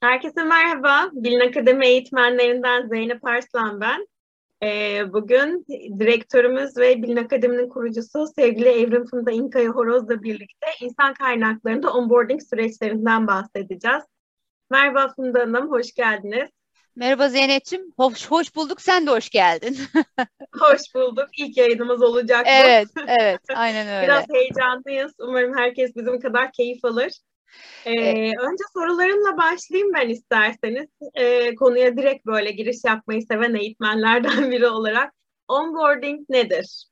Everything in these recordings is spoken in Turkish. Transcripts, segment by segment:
Herkese merhaba. Bilin Akademi eğitmenlerinden Zeynep Arslan ben. Ee, bugün direktörümüz ve Bilin Akademi'nin kurucusu sevgili Evrim Funda İnkaya Horoz'la birlikte insan kaynaklarında onboarding süreçlerinden bahsedeceğiz. Merhaba Funda Hanım, hoş geldiniz. Merhaba Zeynep'ciğim. Hoş, hoş bulduk. Sen de hoş geldin. hoş bulduk. İlk yayınımız olacak bu. Evet, evet. Aynen öyle. Biraz heyecanlıyız. Umarım herkes bizim kadar keyif alır. Ee, önce sorularımla başlayayım ben isterseniz. Ee, konuya direkt böyle giriş yapmayı seven eğitmenlerden biri olarak. Onboarding nedir?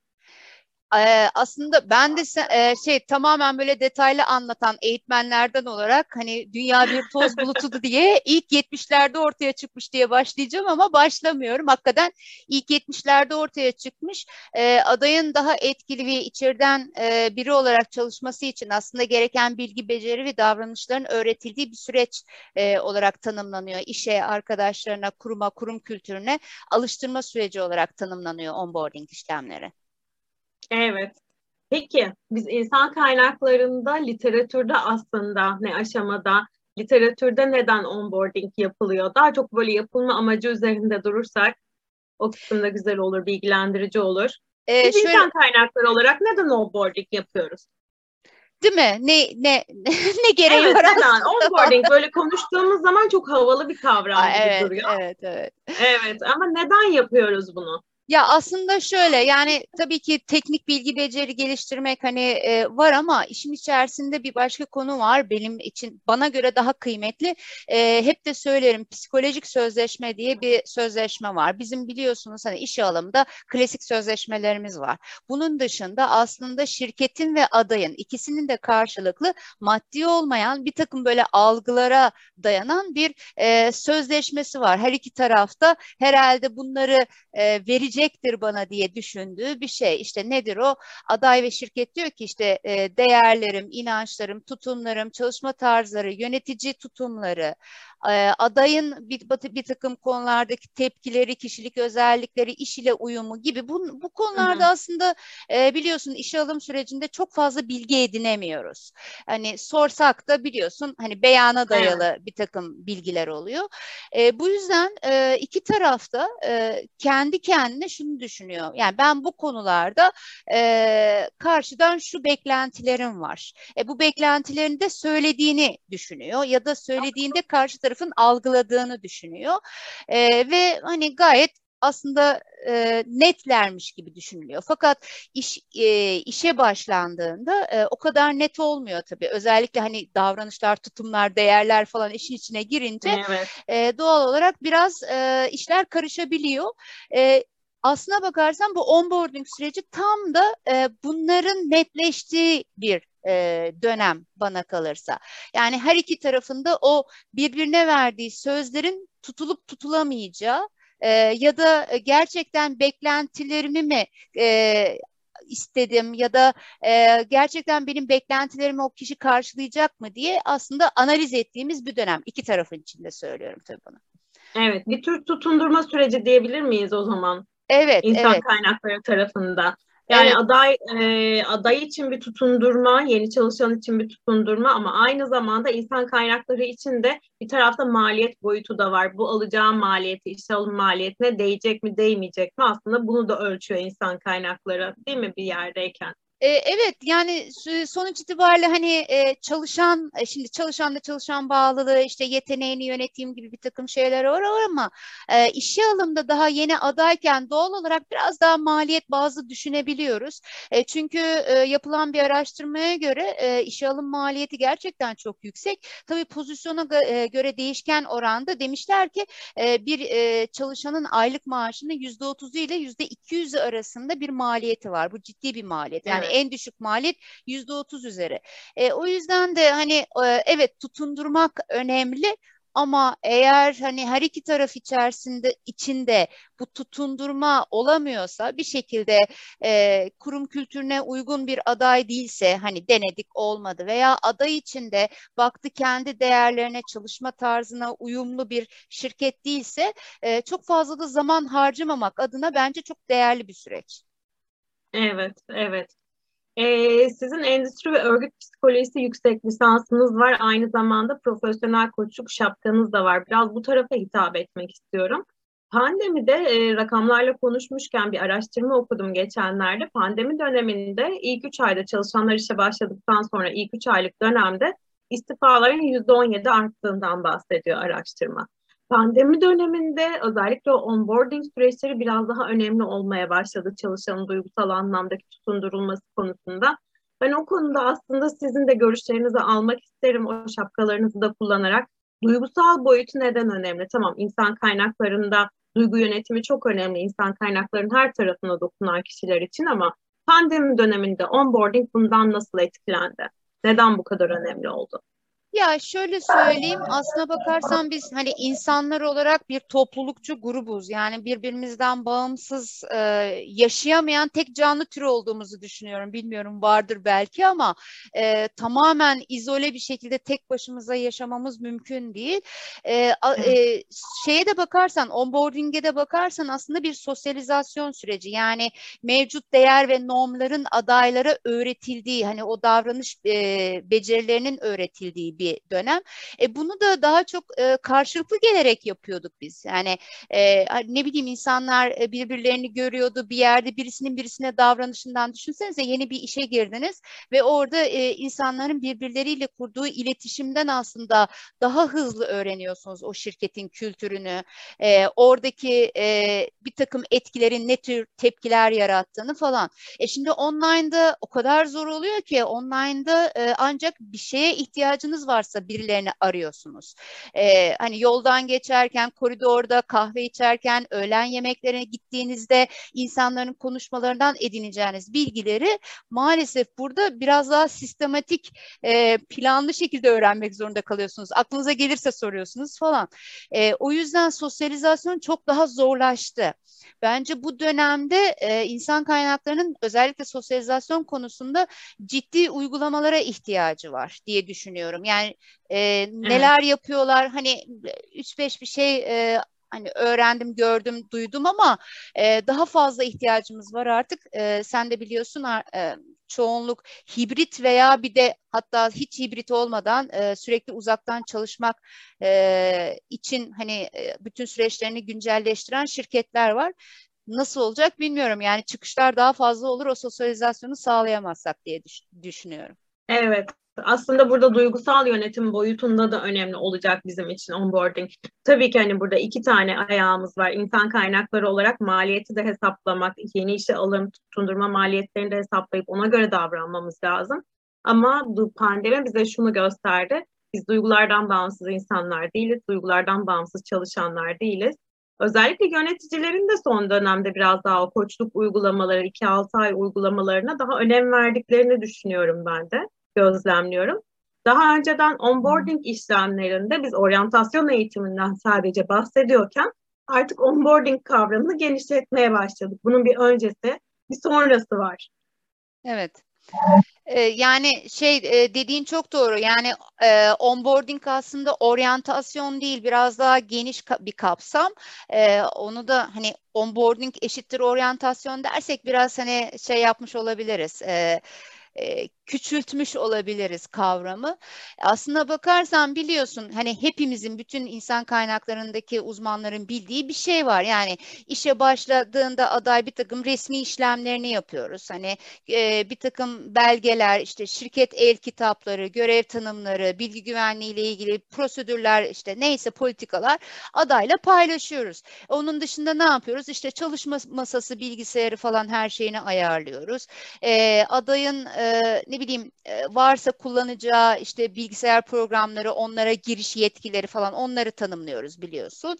Ee, aslında ben de e, şey tamamen böyle detaylı anlatan eğitmenlerden olarak hani dünya bir toz bulutudu diye ilk 70'lerde ortaya çıkmış diye başlayacağım ama başlamıyorum. Hakikaten ilk 70'lerde ortaya çıkmış. E, adayın daha etkili ve içeriden e, biri olarak çalışması için aslında gereken bilgi, beceri ve davranışların öğretildiği bir süreç e, olarak tanımlanıyor. İşe, arkadaşlarına, kuruma, kurum kültürüne alıştırma süreci olarak tanımlanıyor onboarding işlemleri. Evet. Peki biz insan kaynaklarında literatürde aslında ne aşamada literatürde neden onboarding yapılıyor? Daha çok böyle yapılma amacı üzerinde durursak o kısımda güzel olur, bilgilendirici olur. Ee, biz şöyle... insan kaynakları olarak neden onboarding yapıyoruz? Değil mi? Ne ne ne gereği evet, var neden? Onboarding böyle konuştuğumuz zaman çok havalı bir kavram Aa, gibi evet, duruyor. Evet, evet. Evet ama neden yapıyoruz bunu? Ya aslında şöyle yani tabii ki teknik bilgi beceri geliştirmek hani e, var ama işin içerisinde bir başka konu var benim için bana göre daha kıymetli. E, hep de söylerim psikolojik sözleşme diye bir sözleşme var. Bizim biliyorsunuz hani iş alımda klasik sözleşmelerimiz var. Bunun dışında aslında şirketin ve adayın ikisinin de karşılıklı maddi olmayan bir takım böyle algılara dayanan bir e, sözleşmesi var. Her iki tarafta herhalde bunları e, verecek verecektir bana diye düşündüğü bir şey. İşte nedir o? Aday ve şirket diyor ki işte e, değerlerim, inançlarım, tutumlarım, çalışma tarzları, yönetici tutumları, e, adayın bir, bir takım konulardaki tepkileri, kişilik özellikleri, iş ile uyumu gibi bu, bu konularda hı hı. aslında e, biliyorsun işe alım sürecinde çok fazla bilgi edinemiyoruz. Hani sorsak da biliyorsun hani beyana dayalı evet. bir takım bilgiler oluyor. E, bu yüzden e, iki tarafta e, kendi kendine şunu düşünüyor. Yani ben bu konularda e, karşıdan şu beklentilerim var. E, bu beklentilerini de söylediğini düşünüyor ya da söylediğinde karşı tarafın algıladığını düşünüyor. E, ve hani gayet aslında e, netlermiş gibi düşünülüyor. Fakat iş e, işe başlandığında e, o kadar net olmuyor tabii. Özellikle hani davranışlar, tutumlar, değerler falan işin içine girince evet. e, doğal olarak biraz e, işler karışabiliyor. E, aslına bakarsan bu onboarding süreci tam da e, bunların netleştiği bir e, dönem bana kalırsa. Yani her iki tarafında o birbirine verdiği sözlerin tutulup tutulamayacağı e, ya da gerçekten beklentilerimi mi e, istedim ya da e, gerçekten benim beklentilerimi o kişi karşılayacak mı diye aslında analiz ettiğimiz bir dönem. İki tarafın içinde söylüyorum tabii bunu. Evet, bir tür tutundurma süreci diyebilir miyiz o zaman? Evet, İnsan evet. kaynakları tarafında. Yani evet. aday e, aday için bir tutundurma, yeni çalışan için bir tutundurma ama aynı zamanda insan kaynakları için de bir tarafta maliyet boyutu da var. Bu alacağım maliyeti, işe alım maliyetine değecek mi, değmeyecek mi? Aslında bunu da ölçüyor insan kaynakları değil mi bir yerdeyken? E, evet yani sonuç itibariyle hani e, çalışan e, şimdi çalışanla çalışan bağlılığı işte yeteneğini yöneteyim gibi bir takım şeyler var ama e, işe alımda daha yeni adayken doğal olarak biraz daha maliyet bazı düşünebiliyoruz. Çünkü yapılan bir araştırmaya göre işe alım maliyeti gerçekten çok yüksek. Tabii pozisyona göre değişken oranda demişler ki bir çalışanın aylık maaşının yüzde otuzu ile yüzde iki yüzü arasında bir maliyeti var. Bu ciddi bir maliyet. Yani en düşük maliyet yüzde otuz üzeri. E, o yüzden de hani e, evet tutundurmak önemli ama eğer hani her iki taraf içerisinde içinde bu tutundurma olamıyorsa bir şekilde e, kurum kültürüne uygun bir aday değilse hani denedik olmadı veya aday içinde baktı kendi değerlerine çalışma tarzına uyumlu bir şirket değilse e, çok fazla da zaman harcamamak adına bence çok değerli bir süreç. Evet, evet. Ee, sizin endüstri ve örgüt psikolojisi yüksek lisansınız var. Aynı zamanda profesyonel koçluk şapkanız da var. Biraz bu tarafa hitap etmek istiyorum. Pandemide e, rakamlarla konuşmuşken bir araştırma okudum geçenlerde. Pandemi döneminde ilk 3 ayda çalışanlar işe başladıktan sonra ilk 3 aylık dönemde istifaların %17 arttığından bahsediyor araştırma. Pandemi döneminde özellikle onboarding süreçleri biraz daha önemli olmaya başladı çalışanın duygusal anlamdaki tutundurulması konusunda. Ben o konuda aslında sizin de görüşlerinizi almak isterim o şapkalarınızı da kullanarak. Duygusal boyutu neden önemli? Tamam insan kaynaklarında duygu yönetimi çok önemli insan kaynaklarının her tarafına dokunan kişiler için ama pandemi döneminde onboarding bundan nasıl etkilendi? Neden bu kadar önemli oldu? Ya şöyle söyleyeyim aslına bakarsan biz hani insanlar olarak bir toplulukçu grubuz. Yani birbirimizden bağımsız e, yaşayamayan tek canlı türü olduğumuzu düşünüyorum. Bilmiyorum vardır belki ama e, tamamen izole bir şekilde tek başımıza yaşamamız mümkün değil. E, e, şeye de bakarsan onboarding'e de bakarsan aslında bir sosyalizasyon süreci. Yani mevcut değer ve normların adaylara öğretildiği hani o davranış e, becerilerinin öğretildiği bir dönem. E, bunu da daha çok e, karşılıklı gelerek yapıyorduk biz. Yani e, ne bileyim insanlar e, birbirlerini görüyordu bir yerde birisinin birisine davranışından düşünsenize yeni bir işe girdiniz ve orada e, insanların birbirleriyle kurduğu iletişimden aslında daha hızlı öğreniyorsunuz o şirketin kültürünü, e, oradaki e, bir takım etkilerin ne tür tepkiler yarattığını falan. E şimdi online'da o kadar zor oluyor ki online'da e, ancak bir şeye ihtiyacınız varsa birilerini arıyorsunuz. Ee, hani yoldan geçerken, koridorda kahve içerken, öğlen yemeklerine gittiğinizde insanların konuşmalarından edineceğiniz bilgileri maalesef burada biraz daha sistematik, e, planlı şekilde öğrenmek zorunda kalıyorsunuz. Aklınıza gelirse soruyorsunuz falan. E, o yüzden sosyalizasyon çok daha zorlaştı. Bence bu dönemde e, insan kaynaklarının özellikle sosyalizasyon konusunda ciddi uygulamalara ihtiyacı var diye düşünüyorum. Yani e, neler evet. yapıyorlar hani 3-5 bir şey e, hani öğrendim, gördüm, duydum ama e, daha fazla ihtiyacımız var artık. E, sen de biliyorsun e, çoğunluk hibrit veya bir de hatta hiç hibrit olmadan e, sürekli uzaktan çalışmak e, için hani e, bütün süreçlerini güncelleştiren şirketler var. Nasıl olacak bilmiyorum. Yani çıkışlar daha fazla olur o sosyalizasyonu sağlayamazsak diye düş- düşünüyorum. Evet, aslında burada duygusal yönetim boyutunda da önemli olacak bizim için onboarding. Tabii ki hani burada iki tane ayağımız var. İnsan kaynakları olarak maliyeti de hesaplamak, yeni işe alım, tutundurma maliyetlerini de hesaplayıp ona göre davranmamız lazım. Ama bu pandemi bize şunu gösterdi. Biz duygulardan bağımsız insanlar değiliz, duygulardan bağımsız çalışanlar değiliz. Özellikle yöneticilerin de son dönemde biraz daha o koçluk uygulamaları, 2-6 ay uygulamalarına daha önem verdiklerini düşünüyorum ben de gözlemliyorum. Daha önceden onboarding işlemlerinde biz oryantasyon eğitiminden sadece bahsediyorken artık onboarding kavramını genişletmeye başladık. Bunun bir öncesi, bir sonrası var. Evet. Ee, yani şey e, dediğin çok doğru. Yani e, onboarding aslında oryantasyon değil, biraz daha geniş bir kapsam. E, onu da hani onboarding eşittir oryantasyon dersek biraz hani şey yapmış olabiliriz. E, e, küçültmüş olabiliriz kavramı. Aslına bakarsan biliyorsun hani hepimizin bütün insan kaynaklarındaki uzmanların bildiği bir şey var. Yani işe başladığında aday bir takım resmi işlemlerini yapıyoruz. Hani e, bir takım belgeler, işte şirket el kitapları, görev tanımları, bilgi güvenliği ile ilgili prosedürler işte neyse politikalar adayla paylaşıyoruz. Onun dışında ne yapıyoruz? İşte çalışma masası, bilgisayarı falan her şeyini ayarlıyoruz. E, adayın e, ne bileyim varsa kullanacağı işte bilgisayar programları, onlara giriş yetkileri falan onları tanımlıyoruz biliyorsun.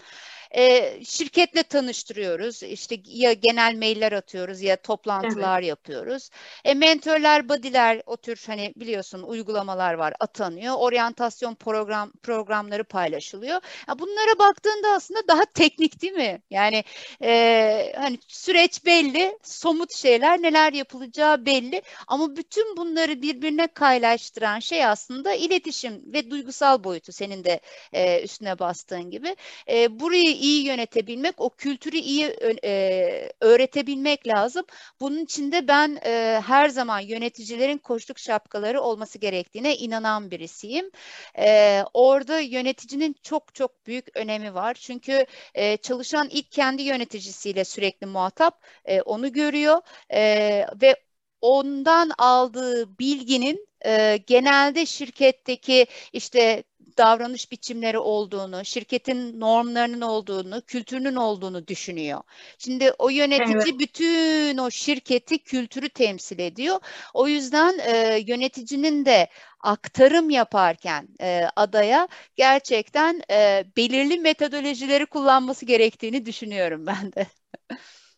E, şirketle tanıştırıyoruz. İşte ya genel mailler atıyoruz ya toplantılar evet. yapıyoruz. E, mentörler, body'ler o tür hani biliyorsun uygulamalar var atanıyor. Oryantasyon program programları paylaşılıyor. Ya bunlara baktığında aslında daha teknik değil mi? Yani e, hani süreç belli, somut şeyler neler yapılacağı belli ama bütün bunları birbirine kaylaştıran şey aslında iletişim ve duygusal boyutu senin de e, üstüne bastığın gibi. E, burayı iyi yönetebilmek, o kültürü iyi e, öğretebilmek lazım. Bunun için de ben e, her zaman yöneticilerin koçluk şapkaları olması gerektiğine inanan birisiyim. E, orada yöneticinin çok çok büyük önemi var. Çünkü e, çalışan ilk kendi yöneticisiyle sürekli muhatap, e, onu görüyor e, ve ondan aldığı bilginin e, genelde şirketteki işte davranış biçimleri olduğunu, şirketin normlarının olduğunu, kültürünün olduğunu düşünüyor. Şimdi o yönetici evet. bütün o şirketi, kültürü temsil ediyor. O yüzden e, yöneticinin de aktarım yaparken e, adaya gerçekten e, belirli metodolojileri kullanması gerektiğini düşünüyorum ben de.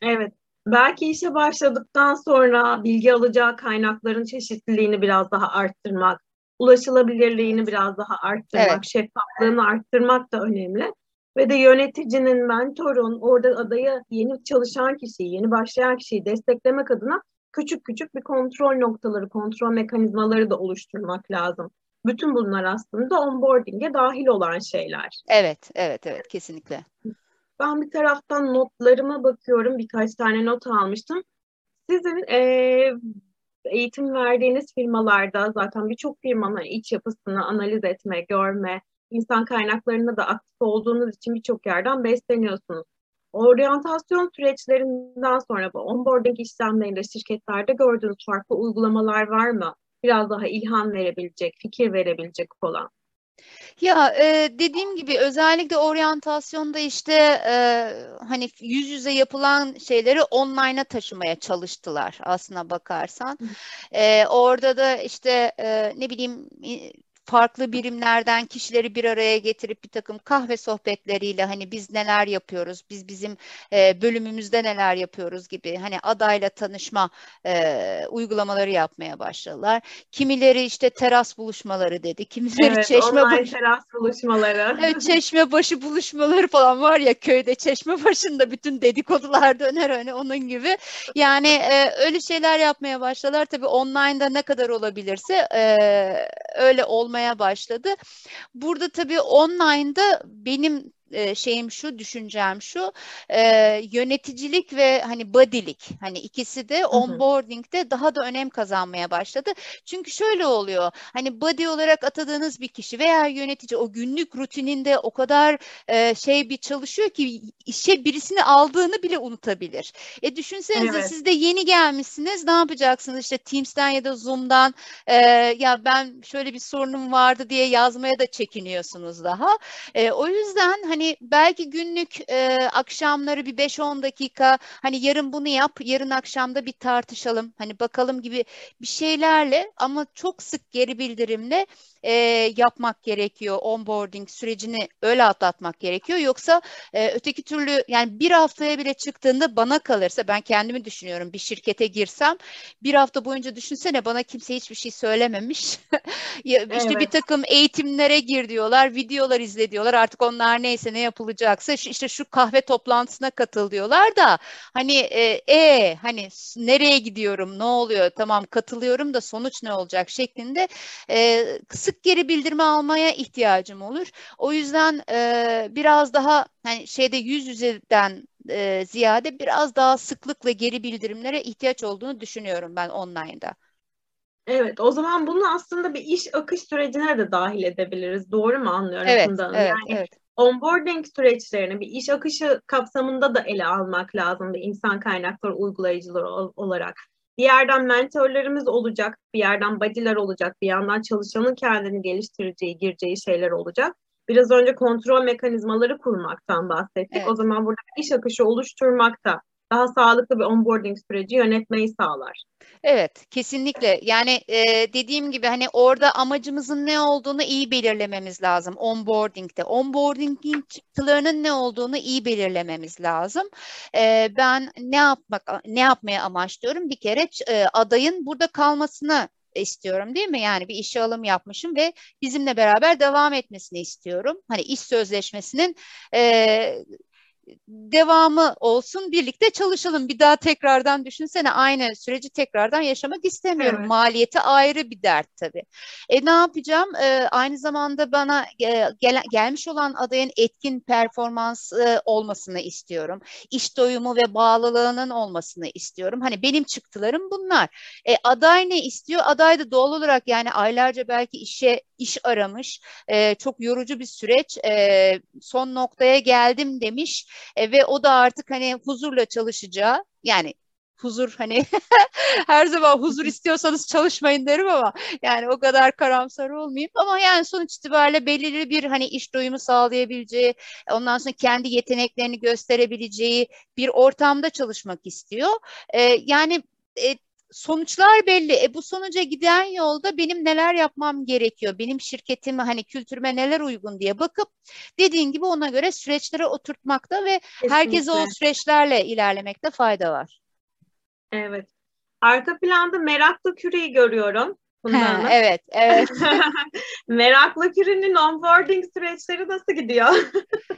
Evet. Belki işe başladıktan sonra bilgi alacağı kaynakların çeşitliliğini biraz daha arttırmak, ulaşılabilirliğini biraz daha arttırmak, evet. şeffaflığını arttırmak da önemli. Ve de yöneticinin, mentorun, orada adaya yeni çalışan kişiyi, yeni başlayan kişiyi desteklemek adına küçük küçük bir kontrol noktaları, kontrol mekanizmaları da oluşturmak lazım. Bütün bunlar aslında onboarding'e dahil olan şeyler. Evet, evet, evet, kesinlikle. Ben bir taraftan notlarıma bakıyorum. Birkaç tane not almıştım. Sizin e, eğitim verdiğiniz firmalarda zaten birçok firmanın iç yapısını analiz etme, görme, insan kaynaklarında da aktif olduğunuz için birçok yerden besleniyorsunuz. Oryantasyon süreçlerinden sonra bu onboarding işlemlerinde şirketlerde gördüğünüz farklı uygulamalar var mı? Biraz daha ilham verebilecek, fikir verebilecek olan. Ya e, dediğim gibi özellikle oryantasyonda işte e, hani yüz yüze yapılan şeyleri online'a taşımaya çalıştılar aslına bakarsan. E, orada da işte e, ne bileyim farklı birimlerden kişileri bir araya getirip bir takım kahve sohbetleriyle hani biz neler yapıyoruz, biz bizim e, bölümümüzde neler yapıyoruz gibi hani adayla tanışma e, uygulamaları yapmaya başladılar. Kimileri işte teras buluşmaları dedi, kimileri evet, çeşme başı teras buluşmaları. evet, çeşme başı buluşmaları falan var ya köyde çeşme başında bütün dedikodular döner hani onun gibi. Yani e, öyle şeyler yapmaya başladılar. Tabii online'da ne kadar olabilirse e, öyle olmaya yapmaya başladı. Burada tabii online'da benim e, şeyim şu, düşüncem şu, e, yöneticilik ve hani body'lik hani ikisi de onboarding'de daha da önem kazanmaya başladı. Çünkü şöyle oluyor, hani body olarak atadığınız bir kişi veya yönetici o günlük rutininde o kadar e, şey bir çalışıyor ki işe birisini aldığını bile unutabilir. E düşünsenize evet. siz de yeni gelmişsiniz, ne yapacaksınız işte Teams'ten ya da Zoom'dan e, ya ben şöyle bir sorunum vardı diye yazmaya da çekiniyorsunuz daha. E, o yüzden hani hani belki günlük e, akşamları bir 5-10 dakika hani yarın bunu yap, yarın akşamda bir tartışalım. Hani bakalım gibi bir şeylerle ama çok sık geri bildirimle e, yapmak gerekiyor. Onboarding sürecini öyle atlatmak gerekiyor. Yoksa e, öteki türlü yani bir haftaya bile çıktığında bana kalırsa ben kendimi düşünüyorum bir şirkete girsem bir hafta boyunca düşünsene bana kimse hiçbir şey söylememiş. işte evet. bir takım eğitimlere gir diyorlar, videolar izle diyorlar. Artık onlar neyse ne yapılacaksa işte şu kahve toplantısına katıl diyorlar da hani e, e hani nereye gidiyorum, ne oluyor? Tamam katılıyorum da sonuç ne olacak şeklinde e, sık geri bildirme almaya ihtiyacım olur. O yüzden e, biraz daha hani şeyde yüz yüzeden e, ziyade biraz daha sıklıkla geri bildirimlere ihtiyaç olduğunu düşünüyorum ben online'da. Evet, o zaman bunu aslında bir iş akış sürecine de dahil edebiliriz. Doğru mu anlıyorum? Evet, Funda? evet, yani evet. Onboarding süreçlerini bir iş akışı kapsamında da ele almak lazım bir insan kaynakları uygulayıcıları olarak. Bir yerden mentorlarımız olacak, bir yerden body'ler olacak, bir yandan çalışanın kendini geliştireceği, gireceği şeyler olacak. Biraz önce kontrol mekanizmaları kurmaktan bahsettik. Evet. O zaman burada iş akışı oluşturmak da daha sağlıklı bir onboarding süreci yönetmeyi sağlar. Evet, kesinlikle. Yani e, dediğim gibi hani orada amacımızın ne olduğunu iyi belirlememiz lazım onboarding'de. Onboarding'in çıktılarının ne olduğunu iyi belirlememiz lazım. E, ben ne yapmak ne yapmaya amaçlıyorum? Bir kere e, adayın burada kalmasını istiyorum değil mi? Yani bir işe alım yapmışım ve bizimle beraber devam etmesini istiyorum. Hani iş sözleşmesinin e, devamı olsun birlikte çalışalım. Bir daha tekrardan düşünsene aynı süreci tekrardan yaşamak istemiyorum. Evet. Maliyeti ayrı bir dert tabii. E ne yapacağım? E, aynı zamanda bana e, gel, gelmiş olan adayın etkin performans e, olmasını istiyorum. İş doyumu ve bağlılığının olmasını istiyorum. Hani benim çıktılarım bunlar. E, aday ne istiyor? Aday da doğal olarak yani aylarca belki işe iş aramış. E, çok yorucu bir süreç. E, son noktaya geldim demiş e, ve o da artık hani huzurla çalışacağı yani huzur hani her zaman huzur istiyorsanız çalışmayın derim ama yani o kadar karamsar olmayayım ama yani sonuç itibariyle belirli bir hani iş doyumu sağlayabileceği ondan sonra kendi yeteneklerini gösterebileceği bir ortamda çalışmak istiyor. Ee, yani e, sonuçlar belli. E bu sonuca giden yolda benim neler yapmam gerekiyor? Benim şirketime hani kültürüme neler uygun diye bakıp dediğin gibi ona göre süreçlere oturtmakta ve Kesinlikle. herkese o süreçlerle ilerlemekte fayda var. Evet. Arka planda meraklı küreyi görüyorum. Ha, evet, evet. Meraklı Küre'nin onboarding süreçleri nasıl gidiyor?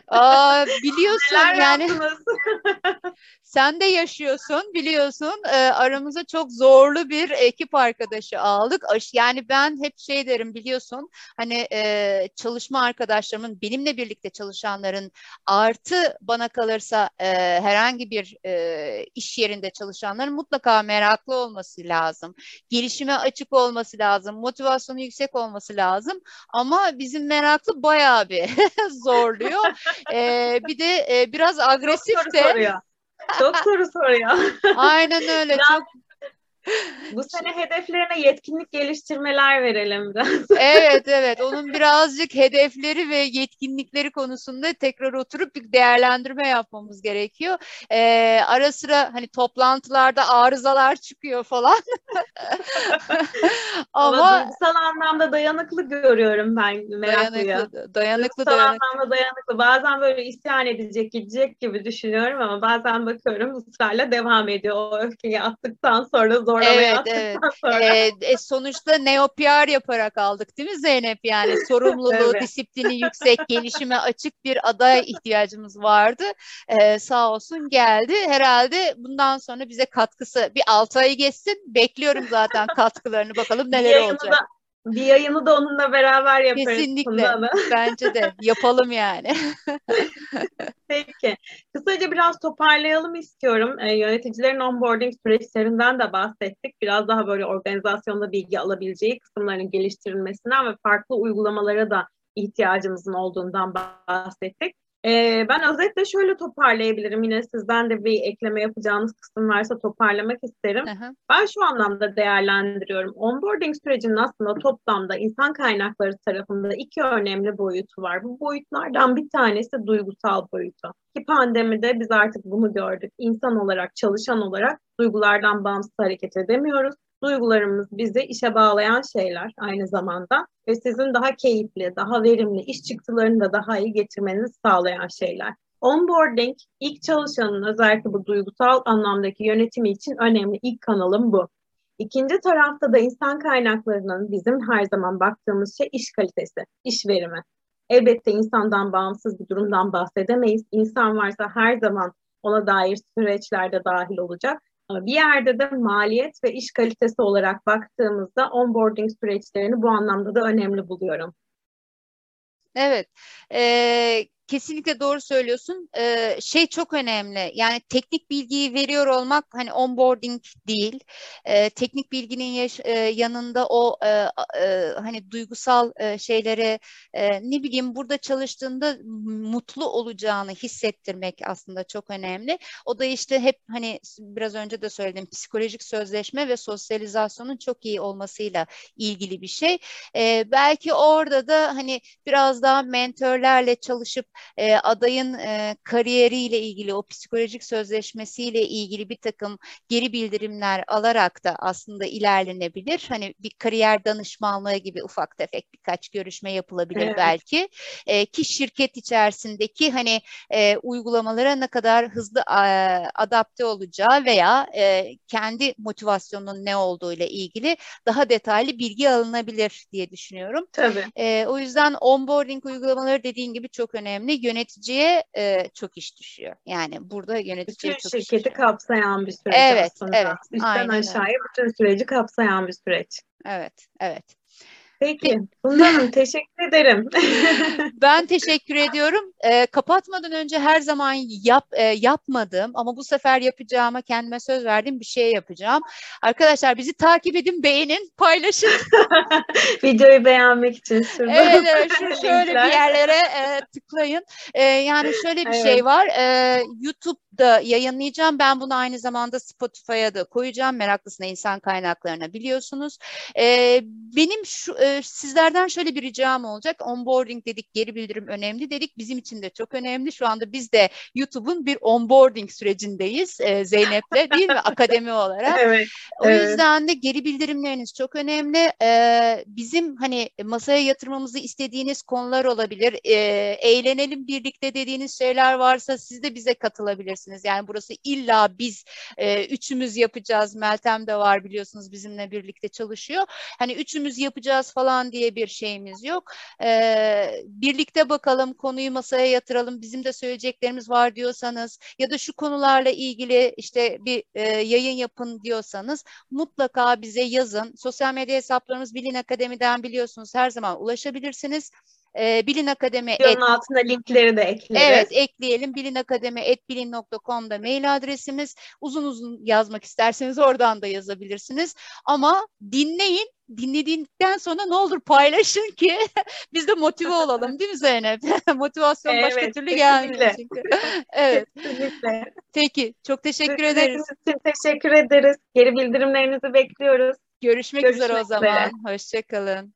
Aa, biliyorsun Neler yani. sen de yaşıyorsun biliyorsun. E, aramıza çok zorlu bir ekip arkadaşı aldık. Yani ben hep şey derim biliyorsun. Hani e, çalışma arkadaşlarımın benimle birlikte çalışanların artı bana kalırsa e, herhangi bir e, iş yerinde çalışanların mutlaka meraklı olması lazım. Gelişime açık olması olması lazım. Motivasyonu yüksek olması lazım. Ama bizim meraklı bayağı bir zorluyor. ee, bir de e, biraz agresif de. Soru soruyor. Aynen öyle. Biraz, çok bu sene hedeflerine yetkinlik geliştirmeler verelim biraz. evet evet onun birazcık hedefleri ve yetkinlikleri konusunda tekrar oturup bir değerlendirme yapmamız gerekiyor. Ee, ara sıra hani toplantılarda arızalar çıkıyor falan. Ama, Ama duygusal anlamda dayanıklı görüyorum ben meraklıyı. Dayanıklı, dayanıklı, duygusal dayanıklı. anlamda dayanıklı. Bazen böyle isyan edecek, gidecek gibi düşünüyorum ama bazen bakıyorum ısrarla devam ediyor. O öfkeyi attıktan sonra zorlamaya evet, evet. Ee, sonuçta neopr yaparak aldık değil mi Zeynep? Yani sorumluluğu, evet. disiplini yüksek, gelişime açık bir adaya ihtiyacımız vardı. Ee, sağ olsun geldi. Herhalde bundan sonra bize katkısı bir 6 ay geçsin. Bekliyorum zaten katkılarını bakalım neler olacak. Da, bir yayını da onunla beraber yaparız. Kesinlikle. Bence de. Yapalım yani. Peki. Kısaca biraz toparlayalım istiyorum. E, yöneticilerin onboarding süreçlerinden de bahsettik. Biraz daha böyle organizasyonda bilgi alabileceği kısımların geliştirilmesinden ve farklı uygulamalara da ihtiyacımızın olduğundan bahsettik. Ee, ben özetle şöyle toparlayabilirim. Yine sizden de bir ekleme yapacağınız kısım varsa toparlamak isterim. Aha. Ben şu anlamda değerlendiriyorum. Onboarding sürecinin aslında toplamda insan kaynakları tarafında iki önemli boyutu var. Bu boyutlardan bir tanesi duygusal boyutu. Ki pandemide biz artık bunu gördük. İnsan olarak, çalışan olarak duygulardan bağımsız hareket edemiyoruz duygularımız bizi işe bağlayan şeyler aynı zamanda ve sizin daha keyifli, daha verimli iş çıktılarını da daha iyi getirmenizi sağlayan şeyler. Onboarding ilk çalışanın özellikle bu duygusal anlamdaki yönetimi için önemli. İlk kanalım bu. İkinci tarafta da insan kaynaklarının bizim her zaman baktığımız şey iş kalitesi, iş verimi. Elbette insandan bağımsız bir durumdan bahsedemeyiz. İnsan varsa her zaman ona dair süreçlerde dahil olacak. Bir yerde de maliyet ve iş kalitesi olarak baktığımızda onboarding süreçlerini bu anlamda da önemli buluyorum. Evet. Ee, kesinlikle doğru söylüyorsun. Ee, şey çok önemli. Yani teknik bilgiyi veriyor olmak hani onboarding değil. Ee, teknik bilginin yaş- e, yanında o e, e, hani duygusal e, şeylere e, ne bileyim burada çalıştığında mutlu olacağını hissettirmek aslında çok önemli. O da işte hep hani biraz önce de söyledim psikolojik sözleşme ve sosyalizasyonun çok iyi olmasıyla ilgili bir şey. E, belki orada da hani biraz daha mentörlerle çalışıp e, adayın e, kariyeriyle ilgili o psikolojik sözleşmesiyle ilgili bir takım geri bildirimler alarak da aslında ilerlenebilir. Hani bir kariyer danışmanlığı gibi ufak tefek birkaç görüşme yapılabilir evet. belki. E, ki şirket içerisindeki hani e, uygulamalara ne kadar hızlı e, adapte olacağı veya e, kendi motivasyonunun ne olduğu ile ilgili daha detaylı bilgi alınabilir diye düşünüyorum. Tabii. E, o yüzden onboarding uygulamaları dediğin gibi çok önemli önemli. Yöneticiye e, çok iş düşüyor. Yani burada yöneticiye bütün çok iş şirketi düşüyor. kapsayan bir süreç Evet, aslında. evet, Üstten aynen aşağıya bütün süreci kapsayan bir süreç. Evet, evet. Peki, Funda Hanım teşekkür ederim. Ben teşekkür ediyorum. E, kapatmadan önce her zaman yap e, yapmadığım ama bu sefer yapacağıma kendime söz verdiğim bir şey yapacağım. Arkadaşlar bizi takip edin, beğenin, paylaşın. Videoyu beğenmek için şurada. Evet, evet şu şöyle bir yerlere e, tıklayın. E, yani şöyle bir Evet. şey var. E, YouTube'da yayınlayacağım. Ben bunu aynı zamanda Spotify'a da koyacağım. Meraklısına insan kaynaklarına biliyorsunuz. E, benim şu e, sizlerden şöyle bir ricam olacak. Onboarding dedik, geri bildirim önemli dedik. Bizim için de çok önemli. Şu anda biz de YouTube'un bir onboarding sürecindeyiz e, Zeynep'le değil mi? Akademi olarak. Evet. O Evet. yüzden de geri bildirimleriniz çok önemli. Ee, bizim hani masaya yatırmamızı istediğiniz konular olabilir. Ee, eğlenelim birlikte dediğiniz şeyler varsa siz de bize katılabilirsiniz. Yani burası illa biz e, üçümüz yapacağız. Meltem de var biliyorsunuz bizimle birlikte çalışıyor. Hani üçümüz yapacağız falan diye bir şeyimiz yok. Ee, birlikte bakalım konuyu masaya yatıralım. Bizim de söyleyeceklerimiz var diyorsanız ya da şu konularla ilgili işte bir e, yayın yapın diyorsanız mutlaka bize yazın. Sosyal medya hesaplarımız Bilin Akademi'den biliyorsunuz her zaman ulaşabilirsiniz. Ee, Bilin Akademi Videonun altına linkleri de ekleriz. Evet ekleyelim. bilinakademi.bilin.com'da mail adresimiz. Uzun uzun yazmak isterseniz oradan da yazabilirsiniz. Ama dinleyin. Dinledikten sonra ne olur paylaşın ki biz de motive olalım değil mi Zeynep? Motivasyon başka Evet, türlü kesinlikle. gelmiyor çünkü. evet. Kesinlikle. Peki. Çok teşekkür Dinlediğiniz ederiz. için teşekkür ederiz. Geri bildirimlerinizi bekliyoruz. Görüşmek Görüşmek üzere o zaman. Hoşçakalın.